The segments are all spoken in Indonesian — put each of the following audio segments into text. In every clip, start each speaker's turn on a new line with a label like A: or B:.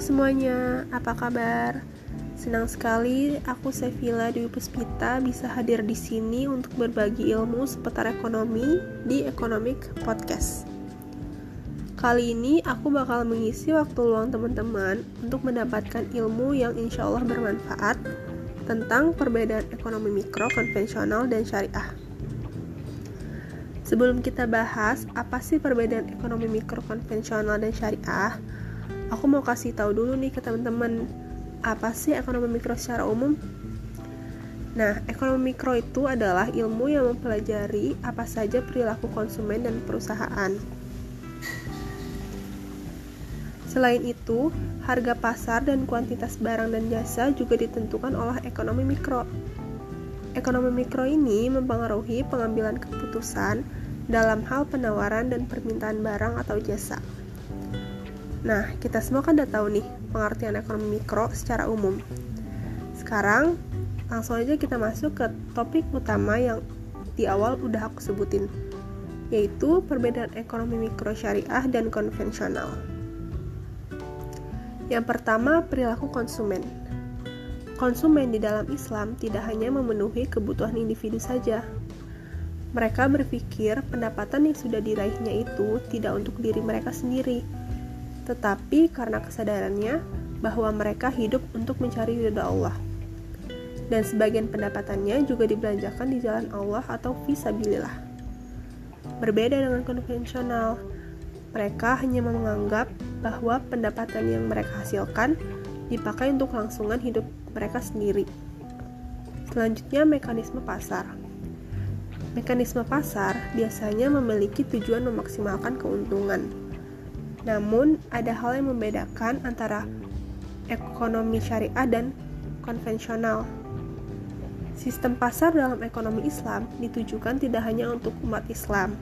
A: semuanya, apa kabar? Senang sekali aku Sevilla Dewi Puspita bisa hadir di sini untuk berbagi ilmu seputar ekonomi di Economic Podcast. Kali ini aku bakal mengisi waktu luang teman-teman untuk mendapatkan ilmu yang insya Allah bermanfaat tentang perbedaan ekonomi mikro, konvensional, dan syariah. Sebelum kita bahas apa sih perbedaan ekonomi mikro, konvensional, dan syariah, aku mau kasih tahu dulu nih ke teman-teman apa sih ekonomi mikro secara umum? Nah, ekonomi mikro itu adalah ilmu yang mempelajari apa saja perilaku konsumen dan perusahaan. Selain itu, harga pasar dan kuantitas barang dan jasa juga ditentukan oleh ekonomi mikro. Ekonomi mikro ini mempengaruhi pengambilan keputusan dalam hal penawaran dan permintaan barang atau jasa. Nah, kita semua kan udah tahu nih pengertian ekonomi mikro secara umum. Sekarang, langsung aja kita masuk ke topik utama yang di awal udah aku sebutin, yaitu perbedaan ekonomi mikro syariah dan konvensional. Yang pertama, perilaku konsumen. Konsumen di dalam Islam tidak hanya memenuhi kebutuhan individu saja. Mereka berpikir pendapatan yang sudah diraihnya itu tidak untuk diri mereka sendiri, tetapi karena kesadarannya bahwa mereka hidup untuk mencari ridha Allah. Dan sebagian pendapatannya juga dibelanjakan di jalan Allah atau visabilillah. Berbeda dengan konvensional, mereka hanya menganggap bahwa pendapatan yang mereka hasilkan dipakai untuk langsungan hidup mereka sendiri. Selanjutnya, mekanisme pasar. Mekanisme pasar biasanya memiliki tujuan memaksimalkan keuntungan namun, ada hal yang membedakan antara ekonomi syariah dan konvensional. Sistem pasar dalam ekonomi Islam ditujukan tidak hanya untuk umat Islam,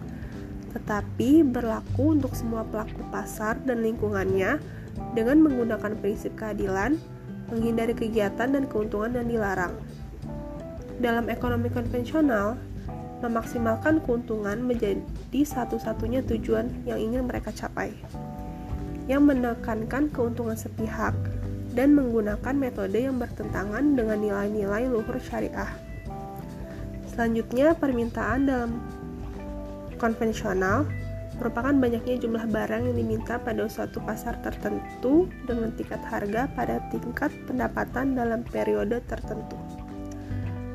A: tetapi berlaku untuk semua pelaku pasar dan lingkungannya dengan menggunakan prinsip keadilan, menghindari kegiatan dan keuntungan yang dilarang. Dalam ekonomi konvensional, memaksimalkan keuntungan menjadi satu-satunya tujuan yang ingin mereka capai yang menekankan keuntungan sepihak dan menggunakan metode yang bertentangan dengan nilai-nilai luhur syariah. Selanjutnya, permintaan dalam konvensional merupakan banyaknya jumlah barang yang diminta pada suatu pasar tertentu dengan tingkat harga pada tingkat pendapatan dalam periode tertentu.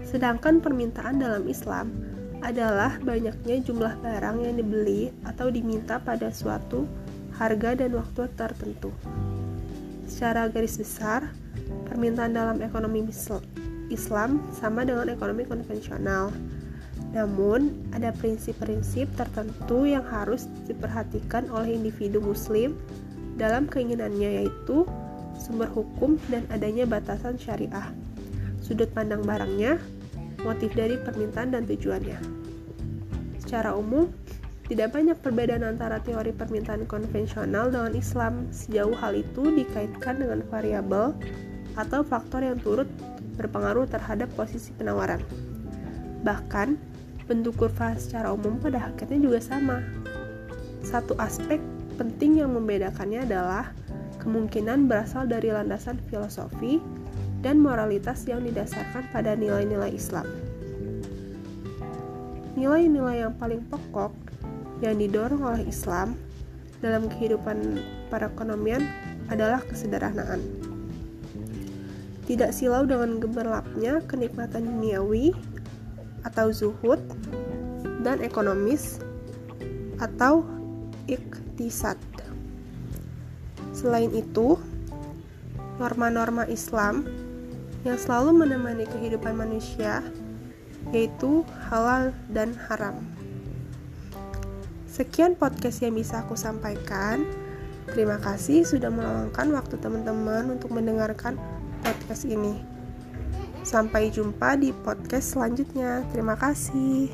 A: Sedangkan permintaan dalam Islam adalah banyaknya jumlah barang yang dibeli atau diminta pada suatu harga dan waktu tertentu. Secara garis besar, permintaan dalam ekonomi Islam sama dengan ekonomi konvensional. Namun, ada prinsip-prinsip tertentu yang harus diperhatikan oleh individu muslim dalam keinginannya yaitu sumber hukum dan adanya batasan syariah, sudut pandang barangnya, motif dari permintaan dan tujuannya. Secara umum, tidak banyak perbedaan antara teori permintaan konvensional dengan Islam sejauh hal itu dikaitkan dengan variabel atau faktor yang turut berpengaruh terhadap posisi penawaran. Bahkan, bentuk kurva secara umum pada hakikatnya juga sama. Satu aspek penting yang membedakannya adalah kemungkinan berasal dari landasan filosofi dan moralitas yang didasarkan pada nilai-nilai Islam. Nilai-nilai yang paling pokok yang didorong oleh Islam dalam kehidupan perekonomian adalah kesederhanaan. Tidak silau dengan gemerlapnya kenikmatan duniawi atau zuhud dan ekonomis atau iktisad. Selain itu, norma-norma Islam yang selalu menemani kehidupan manusia yaitu halal dan haram. Sekian podcast yang bisa aku sampaikan. Terima kasih sudah meluangkan waktu teman-teman untuk mendengarkan podcast ini. Sampai jumpa di podcast selanjutnya. Terima kasih.